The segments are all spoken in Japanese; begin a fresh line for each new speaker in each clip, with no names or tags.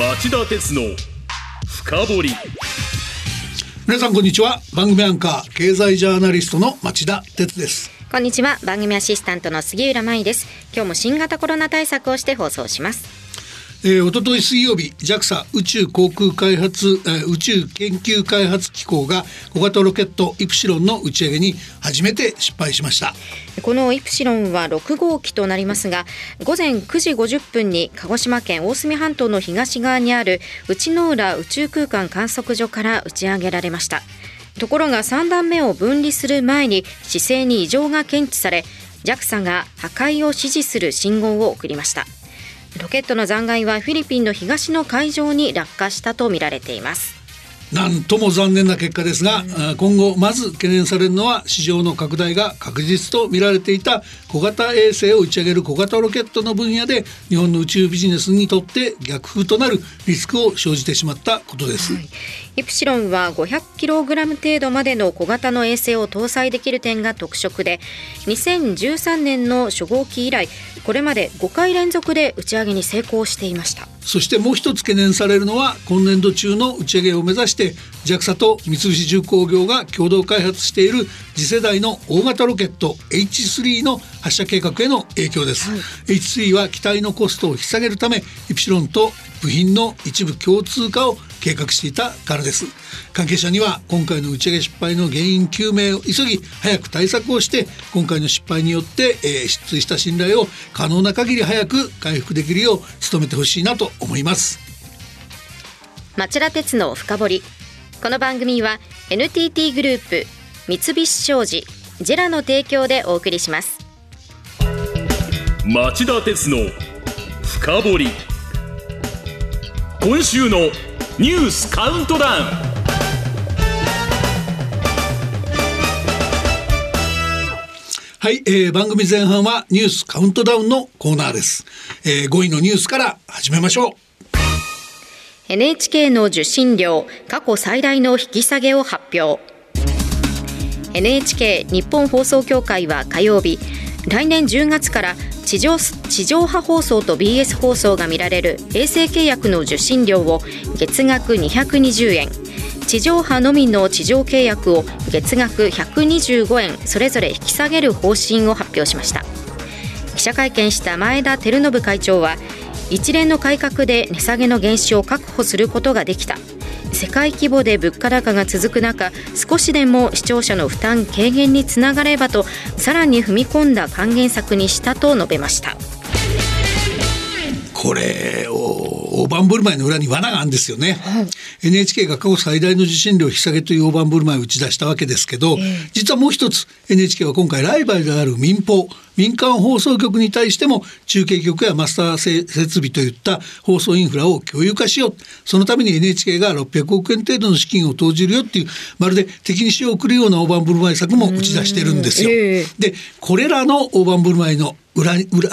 町田鉄の深掘り。
皆さんこんにちは。番組アンカー経済ジャーナリストの町田鉄です。
こんにちは。番組アシスタントの杉浦舞です。今日も新型コロナ対策をして放送します
えー、おととい水曜日 JAXA 宇宙航空開発、えー、宇宙研究開発機構が小型ロケットイプシロンの打ち上げに初めて失敗しました。
このイプシロンは6号機となりますが午前9時50分に鹿児島県大隅半島の東側にある内之浦宇宙空間観測所から打ち上げられました。ところが3段目を分離する前に姿勢に異常が検知され JAXA が破壊を指示する信号を送りました。ロケットの残骸はフィリピンの東の海上に落下したとみられています。
なんとも残念な結果ですが、うん、今後まず懸念されるのは市場の拡大が確実と見られていた小型衛星を打ち上げる小型ロケットの分野で日本の宇宙ビジネスにとって逆風となるリスクを生じてしまったことです、はい、
イプシロンは 500kg 程度までの小型の衛星を搭載できる点が特色で2013年の初号機以来これまで5回連続で打ち上げに成功していました。
そしてもう一つ懸念されるのは今年度中の打ち上げを目指して JAXA と三菱重工業が共同開発している次世代の大型ロケット H3 の発射計画への影響です、はい、H3 は機体のコストを引き下げるためイプシロンと部品の一部共通化を計画していたからです。関係者には今回の打ち上げ失敗の原因究明を急ぎ早く対策をして今回の失敗によって、えー、失墜した信頼を可能な限り早く回復できるよう努めてほしいなと思います。
町田鉄の深掘り。この番組は NTT グループ三菱商事ジェラの提供でお送りします。
町田鉄の深掘り今週のニュースカウントダウン。
はい、えー、番組前半はニュースカウントダウンのコーナーです、えー、5位のニュースから始めましょう。
NHK の受信料過去最大の引き下げを発表。NHK 日本放送協会は火曜日来年10月から地上地上波放送と BS 放送が見られる衛星契約の受信料を月額220円。地上波のみの地上契約を月額125円それぞれ引き下げる方針を発表しました。記者会見した前田照信会長は一連の改革で値下げの原資を確保することができた。世界規模で物価高が続く中少しでも視聴者の負担軽減につながればとさらに踏み込んだ還元策にしたと述べました。
これ大盤振る舞いの裏に罠があるんですよね、はい、NHK が過去最大の受信料引き下げという大盤振る舞いを打ち出したわけですけど、えー、実はもう一つ NHK は今回ライバルである民放民間放送局に対しても中継局やマスター設備といった放送インフラを共有化しよう。そのために NHK が600億円程度の資金を投じるよっていうまるで敵に塩を送るような大盤振る舞い策も打ち出してるんですよ。えー、でこれらの大盤振る舞いの裏裏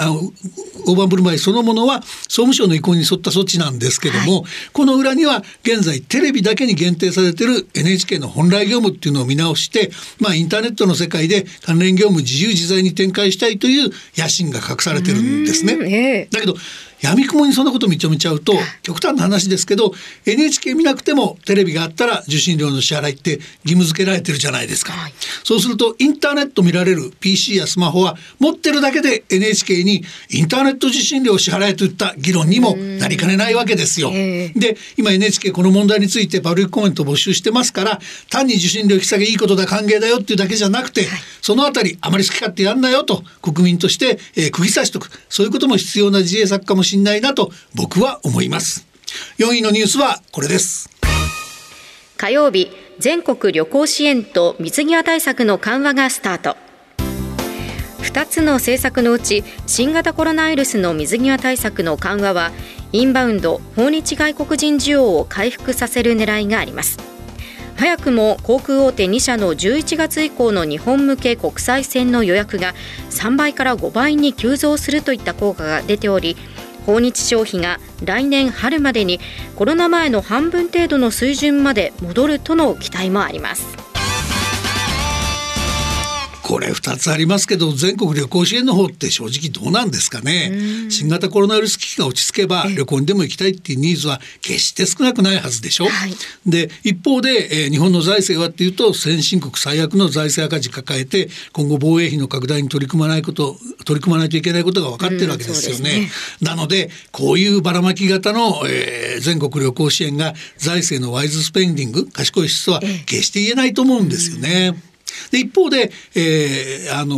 大盤振る舞いそのものは総務省の意向に沿った措置なんですけども、はい、この裏には現在テレビだけに限定されてる NHK の本来業務っていうのを見直して、まあ、インターネットの世界で関連業務自由自在に展開したいという野心が隠されてるんですね。えー、だけど闇雲にそんなこと認めちゃうと極端な話ですけど NHK 見なくてもテレビがあったら受信料の支払いって義務付けられてるじゃないですか、はい、そうするとインターネット見られる PC やスマホは持ってるだけで NHK にインターネット受信料を支払えといった議論にもなりかねないわけですよ。で今 NHK この問題についてパブリックコメントを募集してますから単に受信料引き下げいいことだ歓迎だよっていうだけじゃなくて、はい、そのあたりあまり好き勝手やんなよと国民として、えー、釘刺しとく。そういうことも必要な自衛策かもしれないなと僕は思います。4位のニュースはこれです。
火曜日全国旅行支援と水際対策の緩和がスタート。2つの政策のうち新型コロナウイルスの水際対策の緩和はインバウンド訪日外国人需要を回復させる狙いがあります。早くも航空大手2社の11月以降の日本向け国際線の予約が3倍から5倍に急増するといった効果が出ており訪日消費が来年春までにコロナ前の半分程度の水準まで戻るとの期待もあります。
これ2つありますけど全国旅行支援の方って正直どうなんですかね。新型コロナウイルス危機が落ち着けば旅行にでも行きたいっていうニーズは決して少なくないはずでしょ、はい、で一方で、えー、日本の財政はっていうと先進国最悪の財政赤字抱えて今後防衛費の拡大に取り組まないこと取り組まないといけないことが分かってるわけですよね。ね。なのでこういうばらまき型の、えー、全国旅行支援が財政のワイズスペンディング賢い質は決して言えないと思うんですよね。で一方で、えー、あの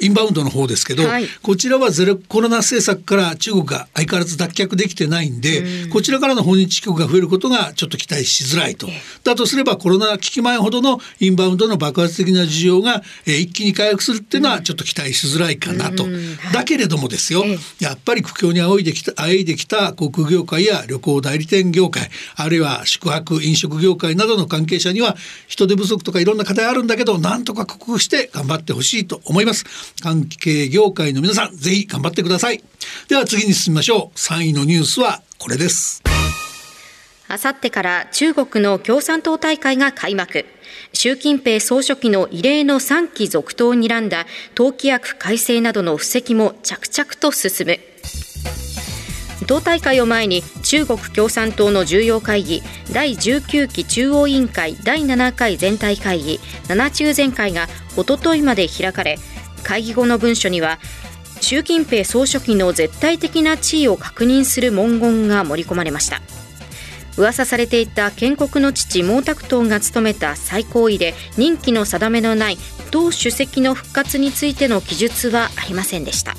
インバウンドの方ですけど、はい、こちらはゼロコロナ政策から中国が相変わらず脱却できてないんで、ん。こちらからの訪日客が増えることがちょっと期待しづらいと。だとすればコロナ危機前ほどのインバウンドの爆発的な需要が、えー、一気に回復するっていうのはちょっと期待しづらいかなと。だけれどもですよ、やっぱり苦境に仰いできた仰いできた航空業界や旅行代理店業界あるいは宿泊飲食業界などの関係者には人手不足とかいろんな課題あるんだけどなんとか克服して頑張ってほしいと思います。関係業界の皆さんぜひ頑張ってください。では次に進みましょう。3位のニュースはこれです。
あさってから中国の共産党大会が開幕。習近平総書記の異例の3期続投を睨んだ党規約改正などの布石も着々と進む。党大会を前に中国共産党の重要会議第19期中央委員会第7回全体会議7中全会がおとといまで開かれ会議後の文書には習近平総書記の絶対的な地位を確認する文言が盛り込まれました噂されていた建国の父毛沢東が務めた最高位で任期の定めのない党主席の復活についての記述はありませんでした。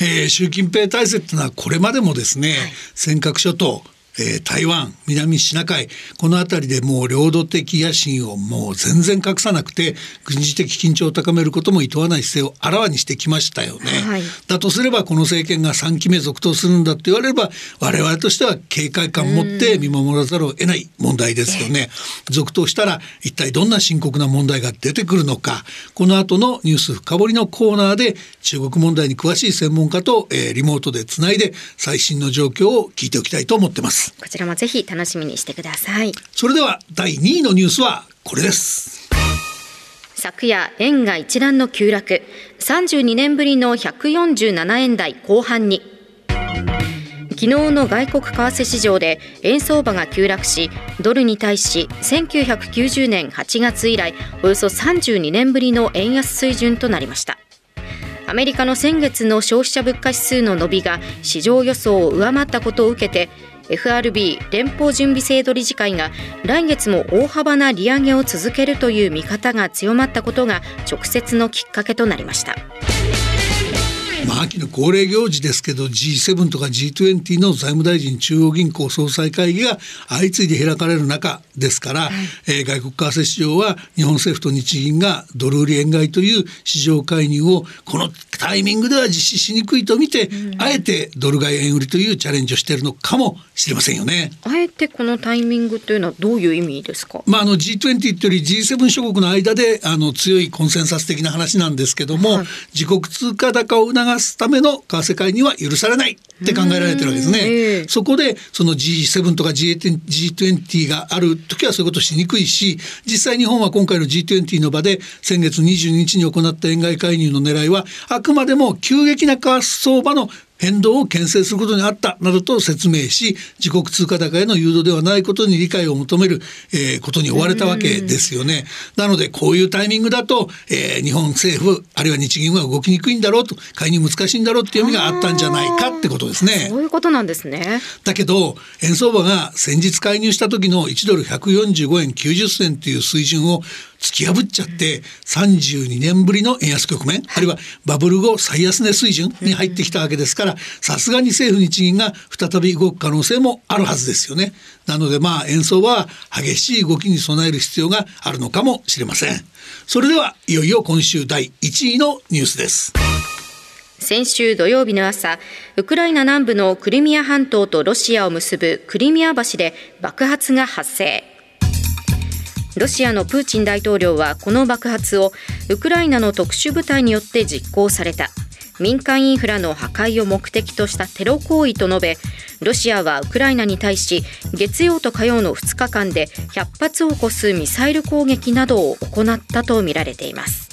えー、習近平体制っていうのはこれまでもですね、はい、尖閣諸島えー、台湾南シナ海この辺りでもう領土的野心をもう全然隠さなくて軍事的緊張を高めることも厭わない姿勢をあらわにしてきましたよね、はい、だとすればこの政権が3期目続投するんだと言われれば我々としては警戒感を持って見守らざるを得ない問題ですよね。続投したら一体どんな深刻な問題が出てくるのか。この後のニュース深掘りのコーナーで中国問題に詳しい専門家と、えー、リモートでつないで最新の状況を聞いておきたいと思ってます
こちらもぜひ楽しみにしてください。
それでは第2位のニュースはこれです。
昨夜円が一段の急落。32年ぶりの147円台後半に。昨日の外国為替市場で円相場が急落しドルに対し1990年8月以来およそ32年ぶりの円安水準となりました。アメリカの先月の消費者物価指数の伸びが市場予想を上回ったことを受けて FRB 連邦準備制度理事会が来月も大幅な利上げを続けるという見方が強まったことが直接のきっかけとなりました。
まあ、秋の恒例行事ですけど G7 とか G20 の財務大臣中央銀行総裁会議が相次いで開かれる中ですから、はい、えー、外国為替市場は日本政府と日銀がドル売り円買いという市場介入をこのタイミングでは実施しにくいと見て、うん、あえてドル買い円売りというチャレンジをしているのかもしれませんよね。
あえてこのタイミングというのはどういう意味ですか、
まあ、あの G20 というより G7 諸国の間であの強いコンセンサス的な話なんですけども、はい、自国通貨高を促すための為替介入は許されないって考えられてるわけですね。えー、そこでその G7 とか G20 がある時はそういうことしにくいし実際日本は今回の G20 の場で先月22日に行った円買い介入の狙いはあくまでも急激な為替相場の変動を牽制することにあったなどと説明し自国通貨高への誘導ではないことに理解を求める、えー、ことに追われたわけですよね。なのでこういうタイミングだと、えー、日本政府あるいは日銀は動きにくいんだろうと介入難しいんだろうっていう意味があったんじゃないかってことですね。
そういうことなんですね。
だけど円相場が先日介入した時の1ドル145円90銭という水準を突き破っちゃって32年ぶりの円安局面あるいはバブル後最安値水準に入ってきたわけですからさすがに政府日銀が再び動く可能性もあるはずですよね。なのでまあ円相場は激しい動きに備える必要があるのかもしれません。それではいよいよ今週第1位のニュースです。
先週土曜日の朝、ウクライナ南部のクリミア半島とロシアを結ぶクリミア橋で爆発が発生。ロシアのプーチン大統領はこの爆発をウクライナの特殊部隊によって実行された。民間インフラの破壊を目的としたテロ行為と述べロシアはウクライナに対し月曜と火曜の2日間で100発を超すミサイル攻撃などを行ったとみられています。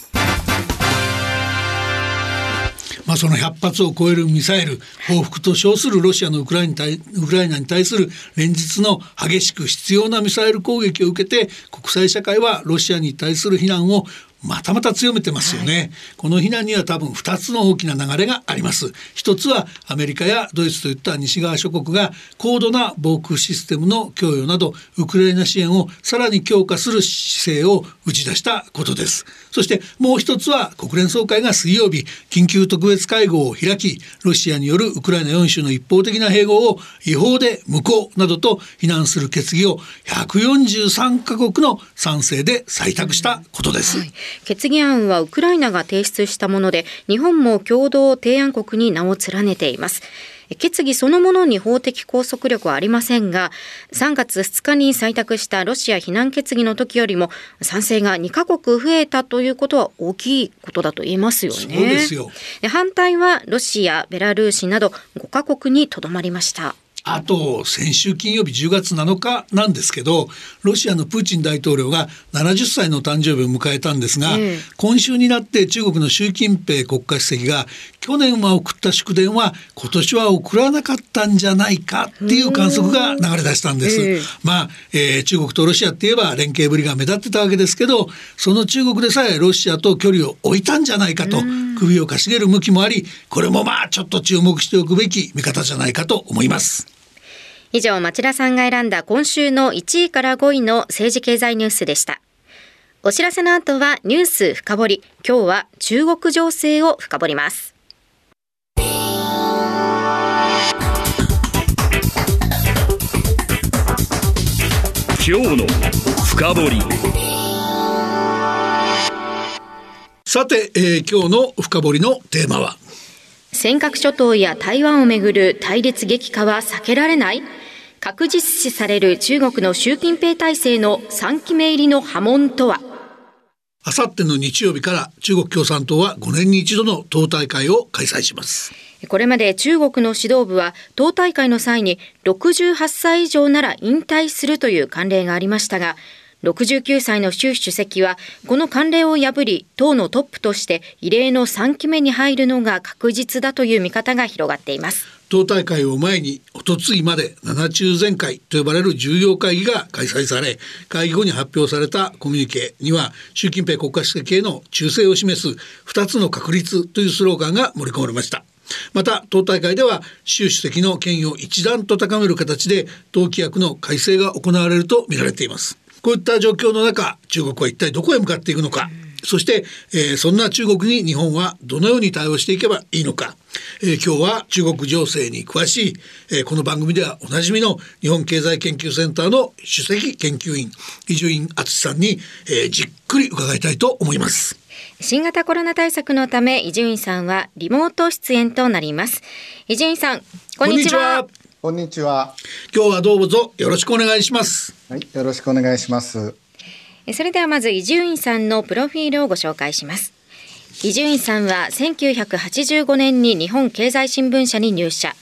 まあ、その100発を超えるミサイル報復と称するロシアのウクライナにウクライナに対する連日の激しく必要なミサイル攻撃を受けて国際社会はロシアに対する非難をまたまた強めてますよね、はい、この非難には多分2つの大きな流れがあります。一つはアメリカやドイツといった西側諸国が高度な防空システムの供与などウクライナ支援をさらに強化する姿勢を打ち出したことです。そしてもう一つは国連総会が水曜日緊急特別会合を開きロシアによるウクライナ4州の一方的な併合を違法で無効などと非難する決議を143カ国の賛成で採択したことです、はい
決議案はウクライナが提出したもので日本も共同提案国に名を連ねています。決議そのものに法的拘束力はありませんが3月2日に採択したロシア非難決議の時よりも賛成が2カ国増えたということは大きいことだと言えますよね。反対はロシアベラルーシなど5カ国にとどまりました
あと先週金曜日10月7日なんですけどロシアのプーチン大統領が70歳の誕生日を迎えたんですが、うん、今週になって中国の習近平国家主席が去年は送った祝電は今年は送らなかったんじゃないかっていう観測が流れ出したんです。えー、まあ、えー、中国とロシアって言えば連携ぶりが目立ってたわけですけどその中国でさえロシアと距離を置いたんじゃないかと首をかしげる向きもありこれもまあちょっと注目しておくべき見方じゃないかと思います。
以上、町田さんが選んだ今週の1位から5位の政治経済ニュースでした。お知らせの後はニュース深掘り。今日は中国情勢を深掘ります。
今日の深掘り。
さて、えー、今日の深掘りのテーマは？
尖閣諸島や台湾をめぐる対立激化は避けられない？確実視される中国の習近平体制の3期目入りの波紋とは？
あさっての日曜日から中国共産党は5年に一度の党大会を開催します
これまで中国の指導部は党大会の際に68歳以上なら引退するという慣例がありましたが69歳の習主席はこの慣例を破り党のトップとして異例の3期目に入るのが確実だという見方が広がっています。
党大会を前におとついまで七中全会と呼ばれる重要会議が開催され会議後に発表されたコミュニケには習近平国家主席への忠誠を示す2つの確立というスローガンが盛り込まれました。また党大会では習主席の権威を一段と高める形で党規約の改正が行われると見られています。こういった状況の中中国は一体どこへ向かっていくのか。そして、えー、そんな中国に日本はどのように対応していけばいいのか、えー、今日は中国情勢に詳しい、えー、この番組ではおなじみの日本経済研究センターの首席研究員伊集院敦さんに、え、じっくり伺いたいと思います。
新型コロナ対策のため伊集院さんはリモート出演となります。伊集院さんこんにちは。
こんにちは。
今日はどうぞよろしくお願いします。
はいよろしくお願いします。
それではまず伊集院さんのプロフィールをご紹介します。伊集院さんは1985年に日本経済新聞社に入社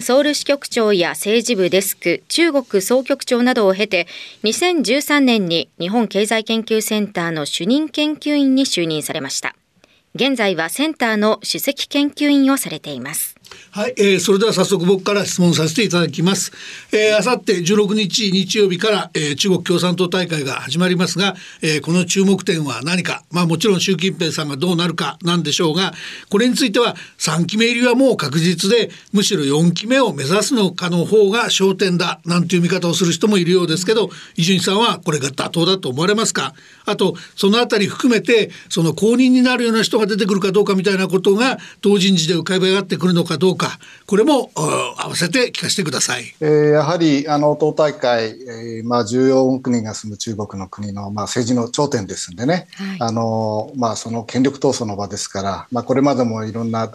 ソウル支局長や政治部デスク中国総局長などを経て2013年に日本経済研究センターの主任研究員に就任されました。現在はセンターの首席研究員をされています。
はい、えー、それでは早速僕から質問させていただきます。えー、あさって16日日曜日から、えー、中国共産党大会が始まりますが、えー、この注目点は何か、まあもちろん習近平さんがどうなるかなんでしょうが、これについては3期目入りはもう確実で、むしろ4期目を目指すのかの方が焦点だなんていう見方をする人もいるようですけど、伊集院さんはこれが妥当だと思われますか？あとそのあたり含めてその後任になるような人が出てくるかどうかみたいなことが党人事で浮かび上がってくるのかどうか。これも合わせて聞かせてください。
えー、やはりあの党大会、えー、まあ14億人が住む中国の国のまあ政治の頂点ですんでね、はい、あのまあその権力闘争の場ですから、まあこれまでもいろんな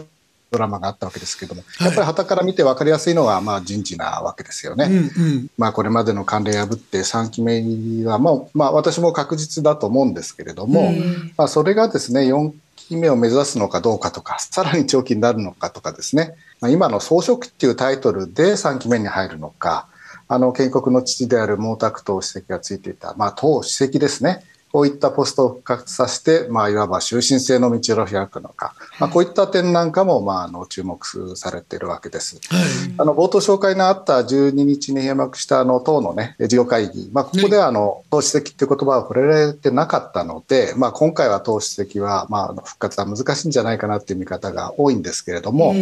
ドラマがあったわけですけども、やっぱり旗から見て分かりやすいのは、まあ、人事なわけですよね。うんうん、まあ、これまでの慣例破って3期目は、まあ、まあ、私も確実だと思うんですけれども、うん、まあ、それがですね、4期目を目指すのかどうかとか、さらに長期になるのかとかですね、まあ、今の総書記っていうタイトルで3期目に入るのか、あの、建国の父である毛沢東主席がついていた、まあ、党主席ですね。こういったポストを復活させて、まあ、いわば終身制の道を開くのか、まあ、こういった点なんかも、まあ、あの注目されているわけです。はい、あの冒頭紹介のあった12日に閉幕したあの党の、ね、事業会議、まあ、ここではあの、党主席という言葉は触れられてなかったので、まあ、今回は党主席は、まあ、復活は難しいんじゃないかなという見方が多いんですけれども、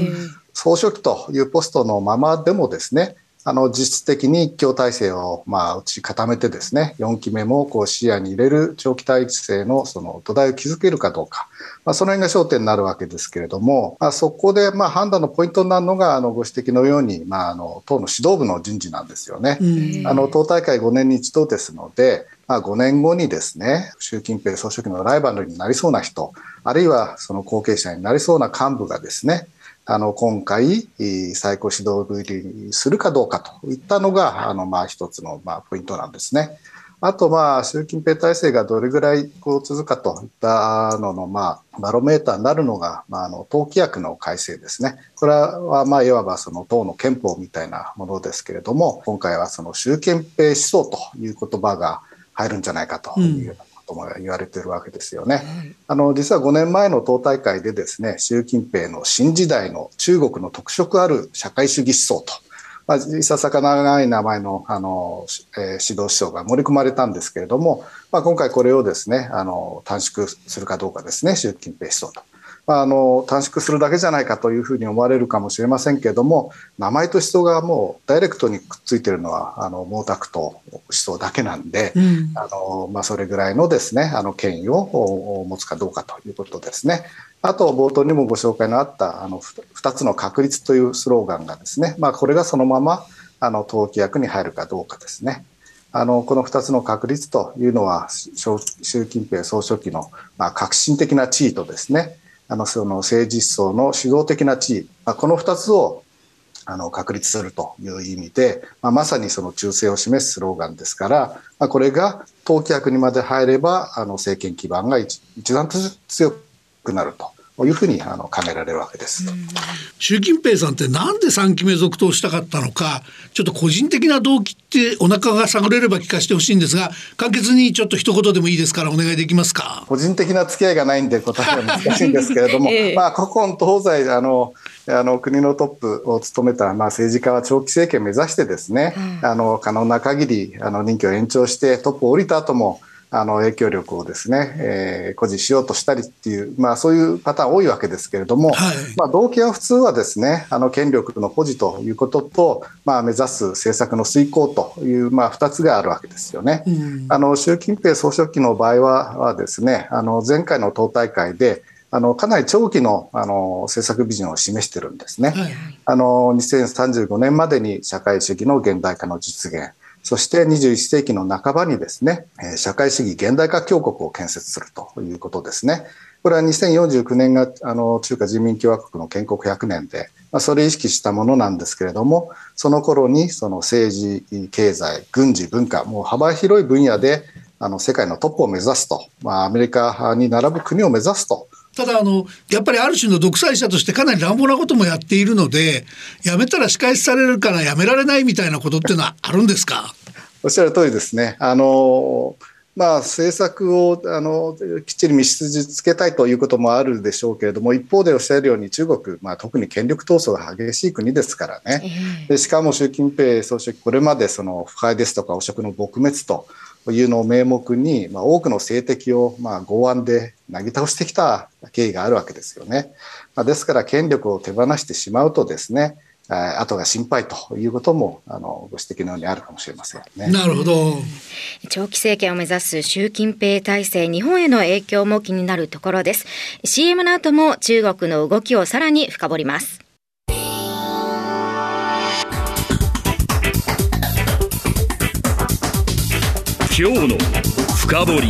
総書記というポストのままでもですね、あの実質的に一強体制をまあ打ち固めてですね4期目もこう視野に入れる長期体制のその土台を築けるかどうか、まあ、その辺が焦点になるわけですけれども、まあ、そこでまあ判断のポイントになるのがあのご指摘のように、まあ、あの党の指導部の人事なんですよね。あの党大会5年に一度ですのでまあ、5年後にですね、習近平総書記のライバルになりそうな人、あるいはその後継者になりそうな幹部がですね、あの、今回、最高指導部入りするかどうかといったのが、あの、まあ、一つの、まあ、ポイントなんですね。あと、まあ、習近平体制がどれぐらいこう続くかといったのの、まあ、バロメーターになるのが、まあ、あの、党規約の改正ですね。これは、まあ、いわばその党の憲法みたいなものですけれども、今回はその習近平思想という言葉が入るんじゃないかというようなとも言われてるわけですよね。あの実は5年前の党大会でですね習近平の新時代の中国の特色ある社会主義思想と、まあ、いささか長い名前のあの、えー、指導思想が盛り込まれたんですけれども、まあ、今回これをですねあの短縮するかどうかですね習近平思想と。まあ、あの短縮するだけじゃないかというふうに思われるかもしれませんけれども名前と思想がもうダイレクトにくっついているのはあの毛沢東思想だけなんで、うん、あのまあ、それぐらいのですねあの権威を持つかどうかということですね。あと冒頭にもご紹介のあったあの2つの確率というスローガンがですね、まあ、これがそのままあの党規約に入るかどうかですね。あのこの2つの確率というのは習近平総書記の、まあ、革新的な地位とですねあのその政治思想の主導的な地位、まあ、この2つをあの確立するという意味で、まあ、まさにその忠誠を示すスローガンですから、まあ、これが党規約にまで入ればあの政権基盤が一一段と強くなると。いうふうにあの考えられるわけです。
習近平さんってなんで3期目続投したかったのか、ちょっと個人的な動機ってお腹が探れれば聞かせてほしいんですが、簡潔にちょっと一言でもいいですからお願いできますか？
個人的な付き合いがないんで答えは難しいんですけれども、ええ、まあ古今東西あのあの国のトップを務めた、まあ、政治家は長期政権を目指してですね、うん、あの可能な限りあの任期を延長してトップを降りた後もあの影響力をですね、えー、誇示しようとしたりっていう、まあ、そういうパターン多いわけですけれども、はい、まあ、動機は普通はですねあの権力の保持ということと、まあ、目指す政策の遂行という、まあ、2つがあるわけですよね。うん、あの習近平総書記の場合ははですねあの前回の党大会であのかなり長期のあの政策ビジョンを示してるんですね。はい、あの2035年までに社会主義の現代化の実現そして21世紀の半ばにですね、社会主義現代化強国を建設するということですね。これは2049年があの中華人民共和国の建国100年で、まあ、それを意識したものなんですけれども、その頃にその政治、経済、軍事、文化、もう幅広い分野であの世界のトップを目指すと、まあ、アメリカに並ぶ国を目指すと。
ただあのやっぱりある種の独裁者としてかなり乱暴なこともやっているのでやめたら仕返しされるからやめられないみたいなことっていうのはあるんですか？
おっしゃる通りですね。あのまあ、政策をあのきっちり見筋つけたいということもあるでしょうけれども一方でおっしゃるように中国、まあ、特に権力闘争が激しい国ですからね、でしかも習近平総書記これまでその腐敗ですとか汚職の撲滅というのを名目に、まあ、多くの政敵を、まあ、剛腕でなぎ倒してきた経緯があるわけですよね。まあ、ですから権力を手放してしまうとですね後が心配ということもあのご指摘のようにあるかもしれませんね。
なるほど。
長期政権を目指す習近平体制日本への影響も気になるところです。CM の後も中国の動きをさらに深掘ります。
今日の深掘り。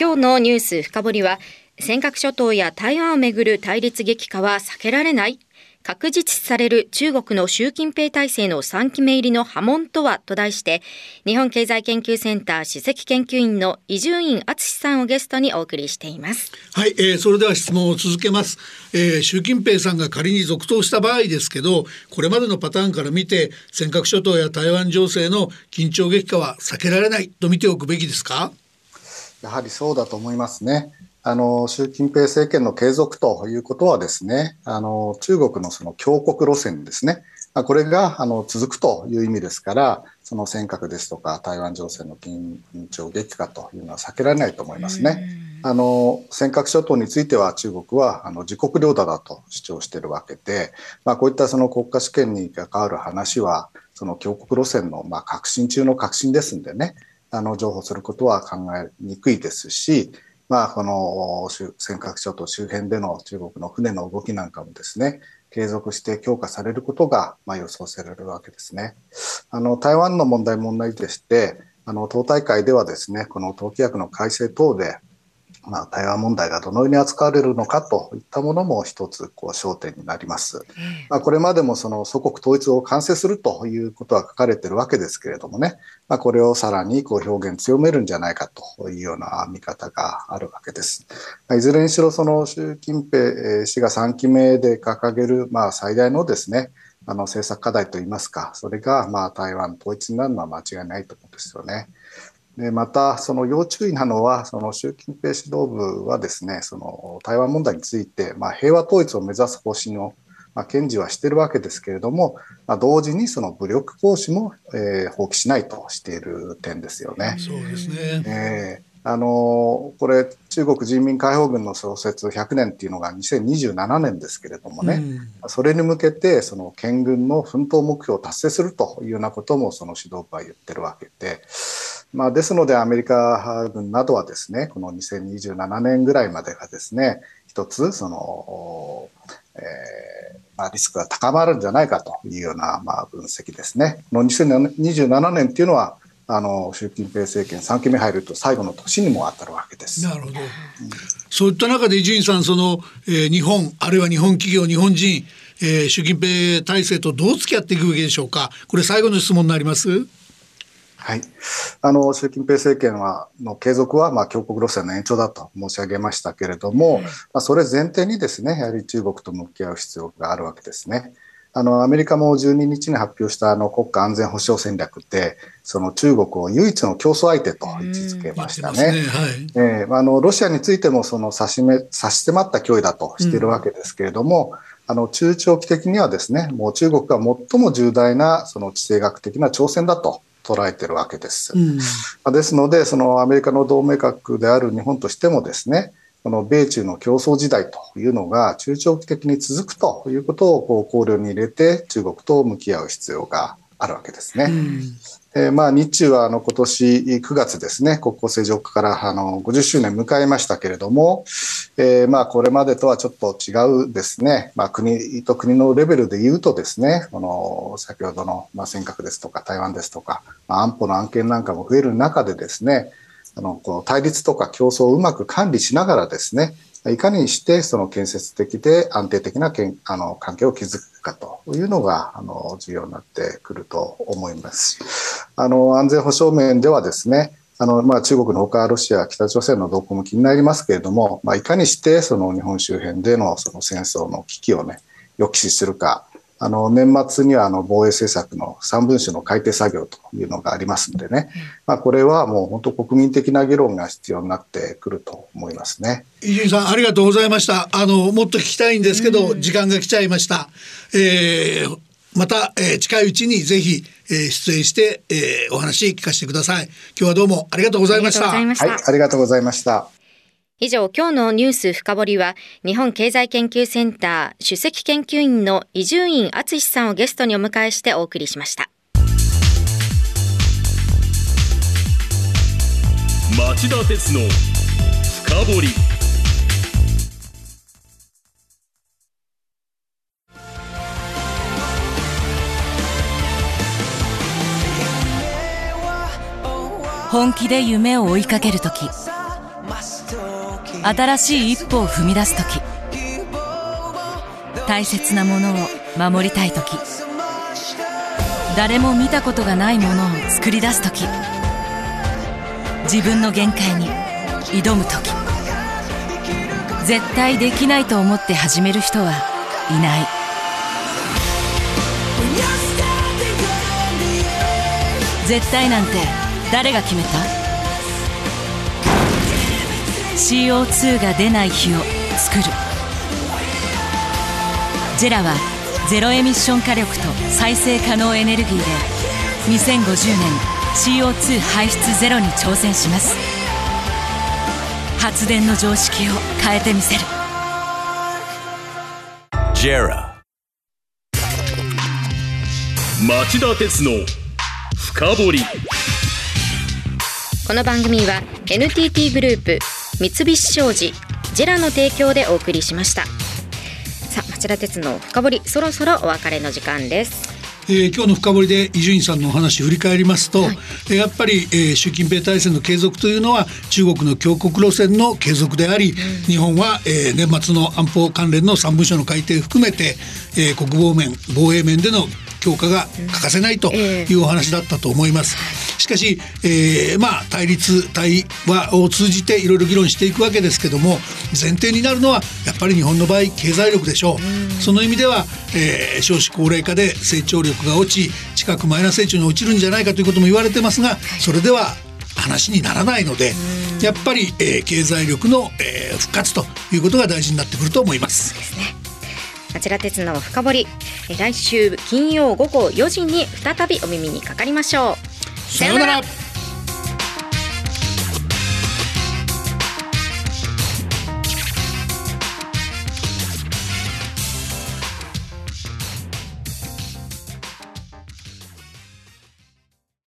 今日のニュース深掘りは尖閣諸島や台湾をめぐる対立激化は避けられない？確実視される中国の習近平体制の3期目入りの波紋とはと題して日本経済研究センター首席研究員の伊集院敦さんをゲストにお送りしています。
はい、えー、それでは質問を続けます、えー、習近平さんが仮に続投した場合ですけどこれまでのパターンから見て尖閣諸島や台湾情勢の緊張激化は避けられないと見ておくべきですか？
やはりそうだと思いますね。あの、習近平政権の継続ということはですね、あの、中国のその強国路線ですね、これがあの続くという意味ですから、その尖閣ですとか台湾情勢の緊張激化というのは避けられないと思いますね。あの尖閣諸島については中国はあの自国領土だと主張しているわけで、まあ、こういったその国家主権に関わる話はその強国路線のまあ革新中の革新ですんでねあの譲歩することは考えにくいですしまあ、この尖閣諸島周辺での中国の船の動きなんかもですね、継続して強化されることが、まあ、予想されるわけですね。あの、台湾の問題問題でして、あの、党大会ではですね、この党規約の改正等で、まあ、台湾問題がどのように扱われるのかといったものも一つこう焦点になります。まあ、これまでもその祖国統一を完成するということは書かれているわけですけれどもね、まあ、これをさらにこう表現強めるんじゃないかというような見方があるわけです。まあ、いずれにしろその習近平氏が3期目で掲げるまあ最大のですね、あの政策課題といいますか、それがまあ台湾統一になるのは間違いないと思うんですよね。でまた、その要注意なのは、その習近平指導部はですね、その台湾問題について、まあ、平和統一を目指す方針を、まあ、堅持はしているわけですけれども、まあ、同時にその武力行使も、えー、放棄しないとしている点ですよね。
そうですね、
えーあのこれ、中国人民解放軍の創設100年っていうのが2027年ですけれどもね、うん、それに向けて、その県軍の奮闘目標を達成するというようなことも、その指導部は言ってるわけで、まあ、ですので、アメリカ軍などはですね、この2027年ぐらいまでがですね、一つ、その、えーまあ、リスクが高まるんじゃないかというような、まあ、分析ですね。の2027年っていうのは、あの習近平政権3期目入ると最後の年にも当たるわけです。
なるほど。うん、そういった中で伊集院さんその、えー、日本あるいは日本企業日本人、えー、習近平体制とどう付き合っていくべきでしょうか。これ最後の質問になります。
はい、あの習近平政権はの継続は、まあ、強国路線の延長だと申し上げましたけれども、うん、まあ、それ前提にですねやはり中国と向き合う必要があるわけですね。あのアメリカも12日に発表したあの国家安全保障戦略ってその中国を唯一の競争相手と位置づけましたね。えあのロシアについてもその差しめ差し迫った脅威だとしているわけですけれども、うん、あの中長期的にはですねもう中国が最も重大なその地政学的な挑戦だと捉えてるわけです。うん、ですので、そのアメリカの同盟国である日本としてもですね、この米中の競争時代というのが中長期的に続くということをこう考慮に入れて中国と向き合う必要があるわけですね。うんえー、まあ、日中はあの今年9月ですね、国交正常化からあの50周年迎えましたけれども、えー、まあこれまでとはちょっと違うですね、まあ、国と国のレベルで言うとですね、この先ほどのまあ尖閣ですとか台湾ですとか、まあ、安保の案件なんかも増える中でですね、あのこの対立とか競争をうまく管理しながらですね、いかにしてその建設的で安定的なけんあの関係を築くかと。というのがあの重要になってくると思います。あの安全保障面ではですね、あのまあ、中国のほかロシア、北朝鮮の動向も気になりますけれども、まあ、いかにしてその日本周辺でのその戦争の危機を、ね、抑止するか、あの年末にはあの防衛政策の3文書の改定作業というのがありますんでね、まあ、これはもう本当国民的な議論が必要になってくると思いますね。
伊集院さんありがとうございました。あのもっと聞きたいんですけど、時間が来ちゃいました。えー、また、えー、近いうちにぜひ、えー、出演して、えー、お話聞かせてください。今日はどうもありがとうございました。
はい、ありがとうございました。
以上、今日のニュース深掘りは、日本経済研究センター首席研究員の伊集院敦さんをゲストにお迎えしてお送りしました。
町田鉄の深掘り。
本気で夢を追いかけるとき。新しい一歩を踏み出す時。大切なものを守りたい時。誰も見たことがないものを作り出す時。自分の限界に挑む時。絶対できないと思って始める人はいない。絶対なんて誰が決めた？CO2 が出ない日を作る。ジェラはゼロエミッション火力と再生可能エネルギーで2050年 CO2 排出ゼロに挑戦します。発電の常識を変えてみせる。
JERA 町田鉄の深掘り。
この番組は NTT グループ三菱商事ジェラの提供でお送りしました。さあ町田鉄の深掘りそろそろお別れの時間です。
えー、今日の深掘りで伊集院さんのお話を振り返りますと、はい、やっぱり、えー、習近平体制の継続というのは中国の強国路線の継続であり、うん、日本は、えー、年末の安保関連の3文書の改定含めて、えー、国防面防衛面での強化が欠かせないというお話だったと思います。しかし、えー、まあ対立対話を通じていろいろ議論していくわけですけども前提になるのはやっぱり日本の場合経済力でしょう。その意味では、えー、少子高齢化で成長力が落ち近くマイナス成長に落ちるんじゃないかということも言われてますがそれでは話にならないのでやっぱり、えー、経済力の、えー、復活ということが大事になってくると思います。
ですね。町田鉄の深掘り来週金曜午後4時に再びお耳にかかりましょう
さようなら